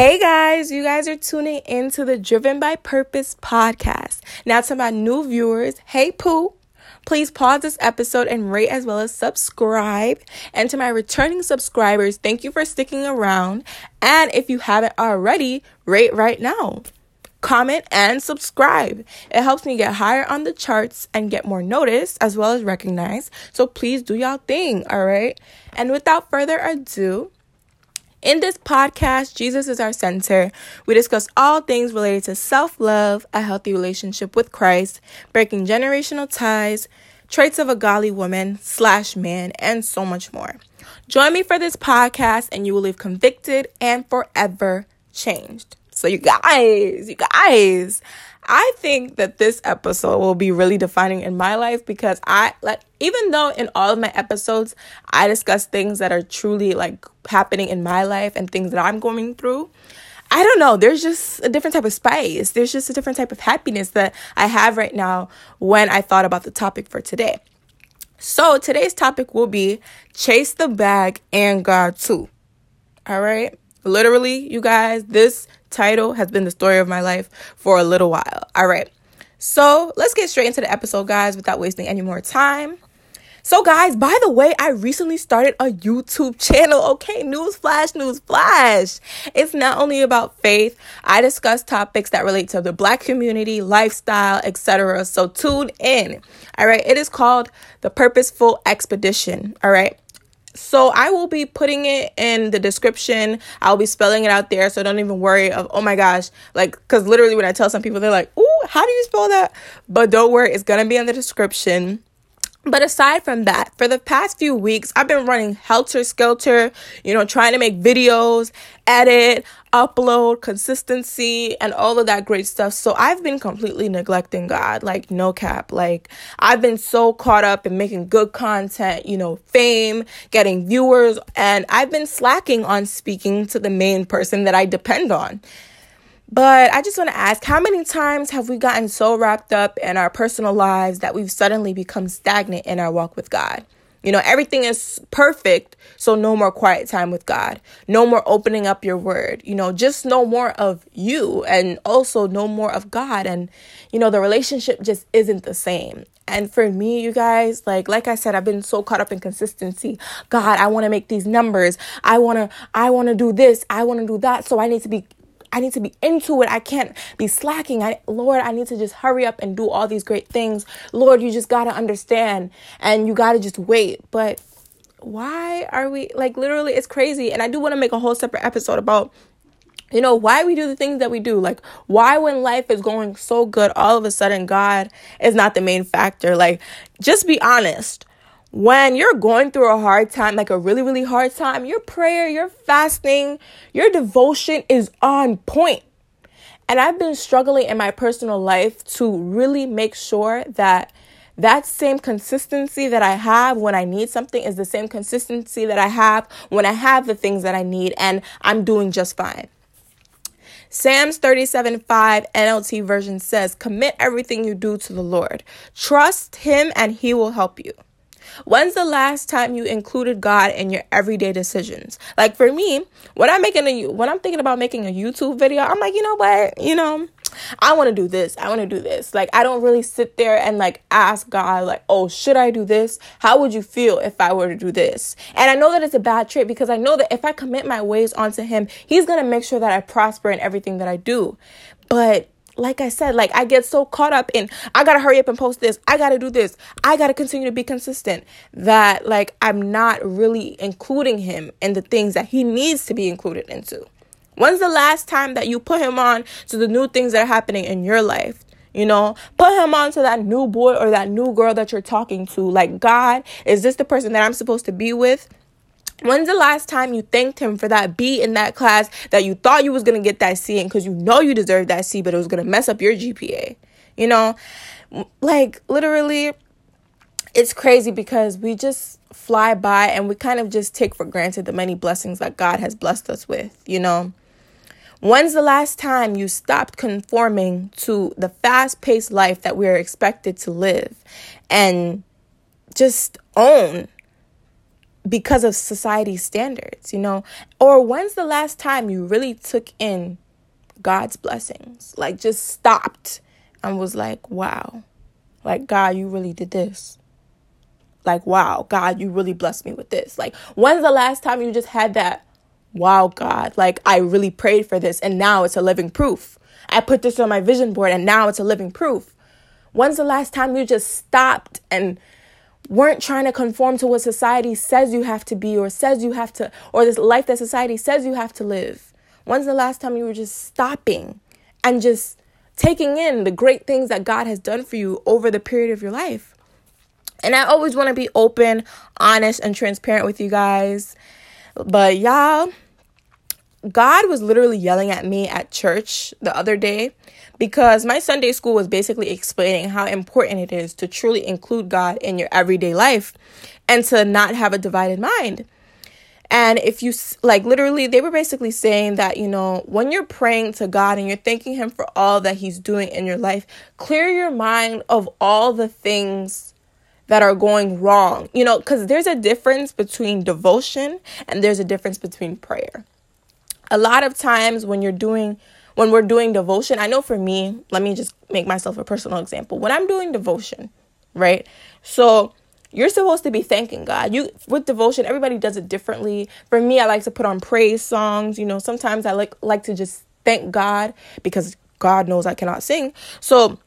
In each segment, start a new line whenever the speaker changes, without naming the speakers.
Hey guys, you guys are tuning into the Driven by Purpose podcast. Now, to my new viewers, hey Pooh, please pause this episode and rate as well as subscribe. And to my returning subscribers, thank you for sticking around. And if you haven't already, rate right now. Comment and subscribe. It helps me get higher on the charts and get more noticed as well as recognized. So please do y'all thing, all right? And without further ado, in this podcast, Jesus is our center. We discuss all things related to self love, a healthy relationship with Christ, breaking generational ties, traits of a godly woman slash man, and so much more. Join me for this podcast, and you will leave convicted and forever changed. So, you guys, you guys, I think that this episode will be really defining in my life because I like even though in all of my episodes I discuss things that are truly like happening in my life and things that I'm going through. I don't know, there's just a different type of spice. There's just a different type of happiness that I have right now when I thought about the topic for today. So, today's topic will be chase the bag and God too. All right? Literally, you guys, this title has been the story of my life for a little while. All right. So let's get straight into the episode, guys, without wasting any more time. So, guys, by the way, I recently started a YouTube channel. Okay, news flash, news flash. It's not only about faith. I discuss topics that relate to the black community, lifestyle, etc. So tune in. All right, it is called the Purposeful Expedition. All right. So I will be putting it in the description. I'll be spelling it out there, so don't even worry of oh my gosh, like because literally when I tell some people, they're like, "Ooh, how do you spell that?" But don't worry, it's gonna be in the description. But aside from that, for the past few weeks, I've been running helter skelter, you know, trying to make videos, edit, upload, consistency, and all of that great stuff. So I've been completely neglecting God, like no cap. Like I've been so caught up in making good content, you know, fame, getting viewers, and I've been slacking on speaking to the main person that I depend on. But I just want to ask how many times have we gotten so wrapped up in our personal lives that we've suddenly become stagnant in our walk with God? You know, everything is perfect, so no more quiet time with God. No more opening up your word. You know, just no more of you and also no more of God and you know, the relationship just isn't the same. And for me, you guys, like like I said, I've been so caught up in consistency. God, I want to make these numbers. I want to I want to do this. I want to do that. So I need to be I need to be into it. I can't be slacking. I Lord, I need to just hurry up and do all these great things. Lord, you just got to understand and you got to just wait. But why are we like literally it's crazy and I do want to make a whole separate episode about you know why we do the things that we do like why when life is going so good all of a sudden god is not the main factor like just be honest when you're going through a hard time, like a really, really hard time, your prayer, your fasting, your devotion is on point. And I've been struggling in my personal life to really make sure that that same consistency that I have when I need something is the same consistency that I have when I have the things that I need, and I'm doing just fine. Psalms 37 5 NLT version says, Commit everything you do to the Lord. Trust Him, and He will help you. When's the last time you included God in your everyday decisions? Like for me, when I'm making a when I'm thinking about making a YouTube video, I'm like, you know what? You know, I want to do this. I want to do this. Like I don't really sit there and like ask God like, "Oh, should I do this? How would you feel if I were to do this?" And I know that it's a bad trait because I know that if I commit my ways onto him, he's going to make sure that I prosper in everything that I do. But like I said, like I get so caught up in I gotta hurry up and post this, I gotta do this, I gotta continue to be consistent that like I'm not really including him in the things that he needs to be included into. When's the last time that you put him on to the new things that are happening in your life? You know, put him on to that new boy or that new girl that you're talking to. Like, God, is this the person that I'm supposed to be with? When's the last time you thanked him for that B in that class that you thought you was gonna get that C in because you know you deserved that C, but it was gonna mess up your GPA? You know, like literally, it's crazy because we just fly by and we kind of just take for granted the many blessings that God has blessed us with, you know. When's the last time you stopped conforming to the fast paced life that we are expected to live and just own because of society's standards, you know? Or when's the last time you really took in God's blessings? Like just stopped and was like, wow, like God, you really did this. Like, wow, God, you really blessed me with this. Like, when's the last time you just had that, wow, God, like I really prayed for this and now it's a living proof? I put this on my vision board and now it's a living proof. When's the last time you just stopped and weren't trying to conform to what society says you have to be or says you have to, or this life that society says you have to live? When's the last time you were just stopping and just taking in the great things that God has done for you over the period of your life? And I always want to be open, honest, and transparent with you guys. But y'all, God was literally yelling at me at church the other day because my Sunday school was basically explaining how important it is to truly include God in your everyday life and to not have a divided mind. And if you like, literally, they were basically saying that, you know, when you're praying to God and you're thanking Him for all that He's doing in your life, clear your mind of all the things that are going wrong, you know, because there's a difference between devotion and there's a difference between prayer a lot of times when you're doing when we're doing devotion, I know for me, let me just make myself a personal example. When I'm doing devotion, right? So you're supposed to be thanking God. You with devotion, everybody does it differently. For me, I like to put on praise songs. You know, sometimes I like like to just thank God because God knows I cannot sing. So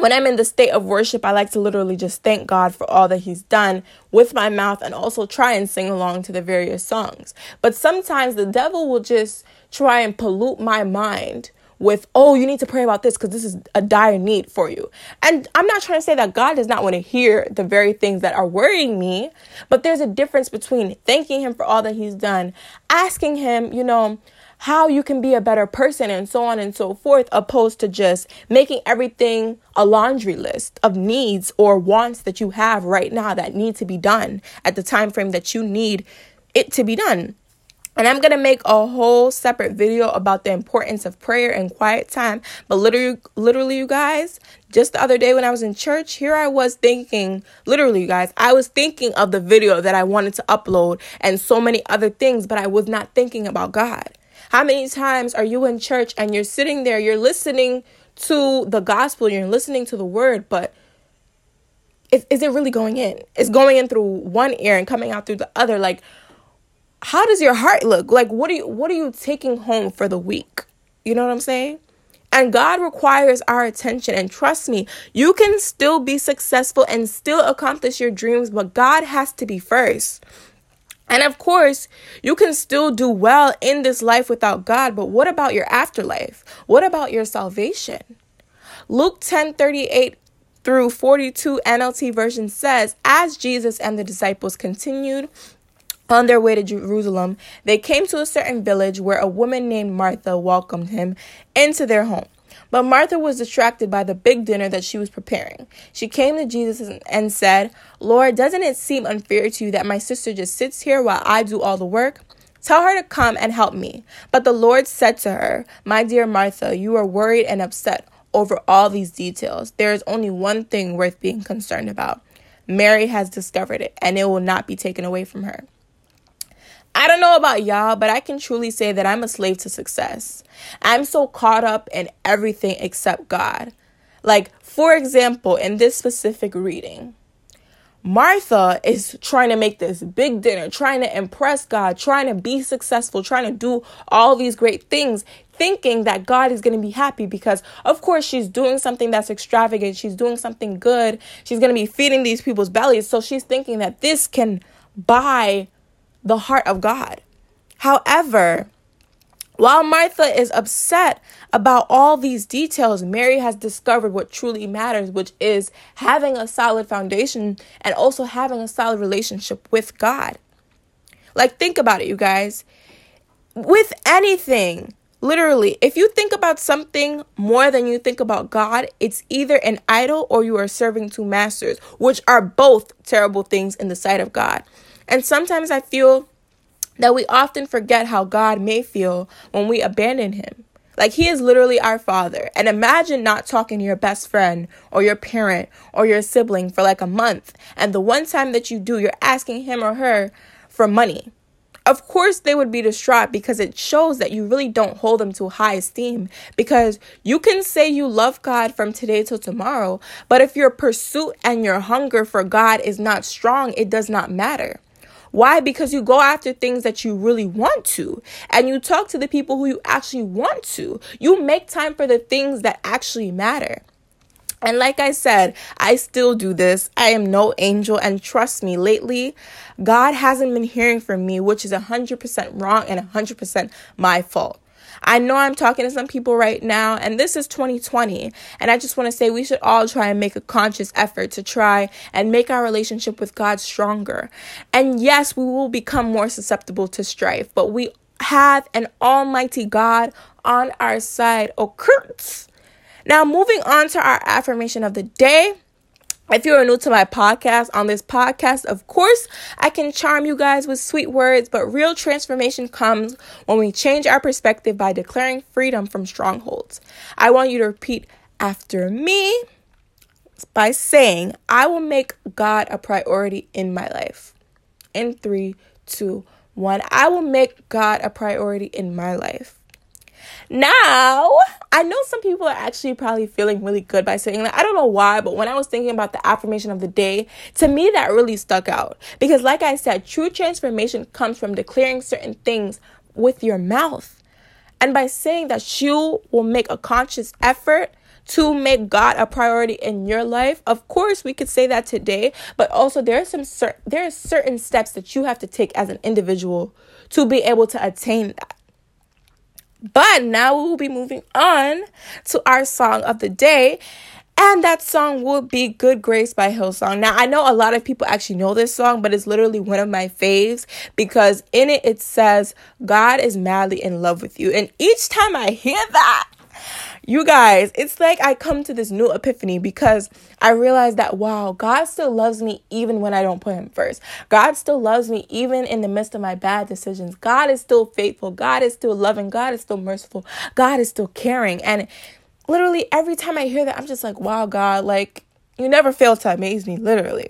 when I'm in the state of worship, I like to literally just thank God for all that He's done with my mouth and also try and sing along to the various songs. But sometimes the devil will just try and pollute my mind with, oh, you need to pray about this because this is a dire need for you. And I'm not trying to say that God does not want to hear the very things that are worrying me, but there's a difference between thanking Him for all that He's done, asking Him, you know, how you can be a better person and so on and so forth opposed to just making everything a laundry list of needs or wants that you have right now that need to be done at the time frame that you need it to be done and I'm going to make a whole separate video about the importance of prayer and quiet time. But literally, literally, you guys, just the other day when I was in church, here I was thinking, literally, you guys, I was thinking of the video that I wanted to upload and so many other things, but I was not thinking about God. How many times are you in church and you're sitting there, you're listening to the gospel, you're listening to the word, but is, is it really going in? It's going in through one ear and coming out through the other. Like, how does your heart look? Like, what are you what are you taking home for the week? You know what I'm saying? And God requires our attention. And trust me, you can still be successful and still accomplish your dreams, but God has to be first. And of course, you can still do well in this life without God, but what about your afterlife? What about your salvation? Luke 10 38 through 42 NLT version says, As Jesus and the disciples continued on their way to Jerusalem, they came to a certain village where a woman named Martha welcomed him into their home. But Martha was distracted by the big dinner that she was preparing. She came to Jesus and said, Lord, doesn't it seem unfair to you that my sister just sits here while I do all the work? Tell her to come and help me. But the Lord said to her, My dear Martha, you are worried and upset over all these details. There is only one thing worth being concerned about. Mary has discovered it, and it will not be taken away from her. I don't know about y'all, but I can truly say that I'm a slave to success. I'm so caught up in everything except God. Like, for example, in this specific reading, Martha is trying to make this big dinner, trying to impress God, trying to be successful, trying to do all these great things, thinking that God is going to be happy because, of course, she's doing something that's extravagant. She's doing something good. She's going to be feeding these people's bellies. So she's thinking that this can buy the heart of God. However, while Martha is upset about all these details, Mary has discovered what truly matters, which is having a solid foundation and also having a solid relationship with God. Like, think about it, you guys. With anything, literally, if you think about something more than you think about God, it's either an idol or you are serving two masters, which are both terrible things in the sight of God. And sometimes I feel that we often forget how God may feel when we abandon Him. Like He is literally our Father. And imagine not talking to your best friend or your parent or your sibling for like a month. And the one time that you do, you're asking him or her for money. Of course, they would be distraught because it shows that you really don't hold them to high esteem. Because you can say you love God from today till tomorrow, but if your pursuit and your hunger for God is not strong, it does not matter. Why? Because you go after things that you really want to, and you talk to the people who you actually want to. You make time for the things that actually matter. And like I said, I still do this. I am no angel. And trust me, lately, God hasn't been hearing from me, which is 100% wrong and 100% my fault. I know I'm talking to some people right now, and this is 2020. And I just want to say we should all try and make a conscious effort to try and make our relationship with God stronger. And yes, we will become more susceptible to strife, but we have an almighty God on our side. Oh, Kurtz. Now, moving on to our affirmation of the day. If you are new to my podcast, on this podcast, of course, I can charm you guys with sweet words, but real transformation comes when we change our perspective by declaring freedom from strongholds. I want you to repeat after me by saying, I will make God a priority in my life. In three, two, one. I will make God a priority in my life. Now, I know some people are actually probably feeling really good by saying that. I don't know why, but when I was thinking about the affirmation of the day, to me that really stuck out. Because, like I said, true transformation comes from declaring certain things with your mouth. And by saying that you will make a conscious effort to make God a priority in your life. Of course, we could say that today, but also there are some cer- there are certain steps that you have to take as an individual to be able to attain that. But now we will be moving on to our song of the day. And that song will be Good Grace by Hillsong. Now, I know a lot of people actually know this song, but it's literally one of my faves because in it it says, God is madly in love with you. And each time I hear that, you guys, it's like I come to this new epiphany because I realize that, wow, God still loves me even when I don't put Him first. God still loves me even in the midst of my bad decisions. God is still faithful. God is still loving. God is still merciful. God is still caring. And literally every time I hear that, I'm just like, wow, God, like, you never fail to amaze me, literally.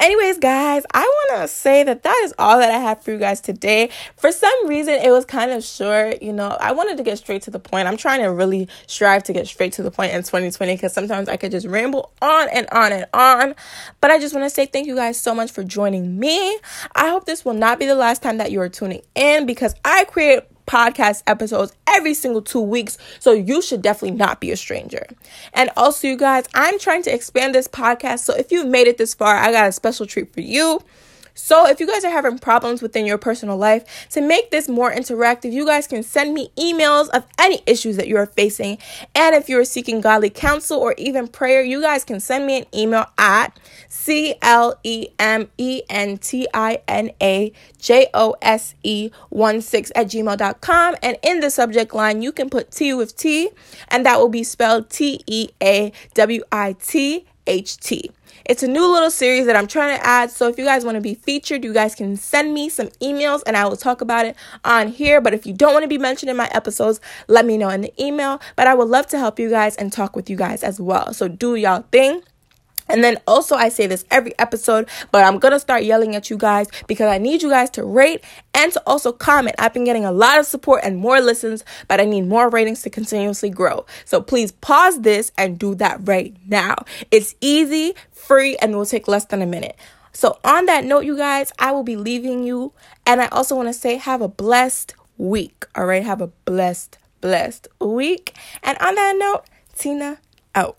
Anyways, guys, I want to say that that is all that I have for you guys today. For some reason, it was kind of short. You know, I wanted to get straight to the point. I'm trying to really strive to get straight to the point in 2020 because sometimes I could just ramble on and on and on. But I just want to say thank you guys so much for joining me. I hope this will not be the last time that you are tuning in because I create podcast episodes every single two weeks. So you should definitely not be a stranger. And also, you guys, I'm trying to expand this podcast. So if you've made it this far, I got a special treat for you. So, if you guys are having problems within your personal life, to make this more interactive, you guys can send me emails of any issues that you are facing. And if you're seeking godly counsel or even prayer, you guys can send me an email at C L E M E N T I N A J O S E 1 6 at gmail.com. And in the subject line, you can put Tea with T, and that will be spelled T E A W I T H T. It's a new little series that I'm trying to add. So if you guys want to be featured, you guys can send me some emails and I will talk about it on here. But if you don't want to be mentioned in my episodes, let me know in the email. But I would love to help you guys and talk with you guys as well. So do y'all thing. And then also, I say this every episode, but I'm gonna start yelling at you guys because I need you guys to rate and to also comment. I've been getting a lot of support and more listens, but I need more ratings to continuously grow. So please pause this and do that right now. It's easy, free, and will take less than a minute. So, on that note, you guys, I will be leaving you. And I also wanna say, have a blessed week. All right, have a blessed, blessed week. And on that note, Tina out.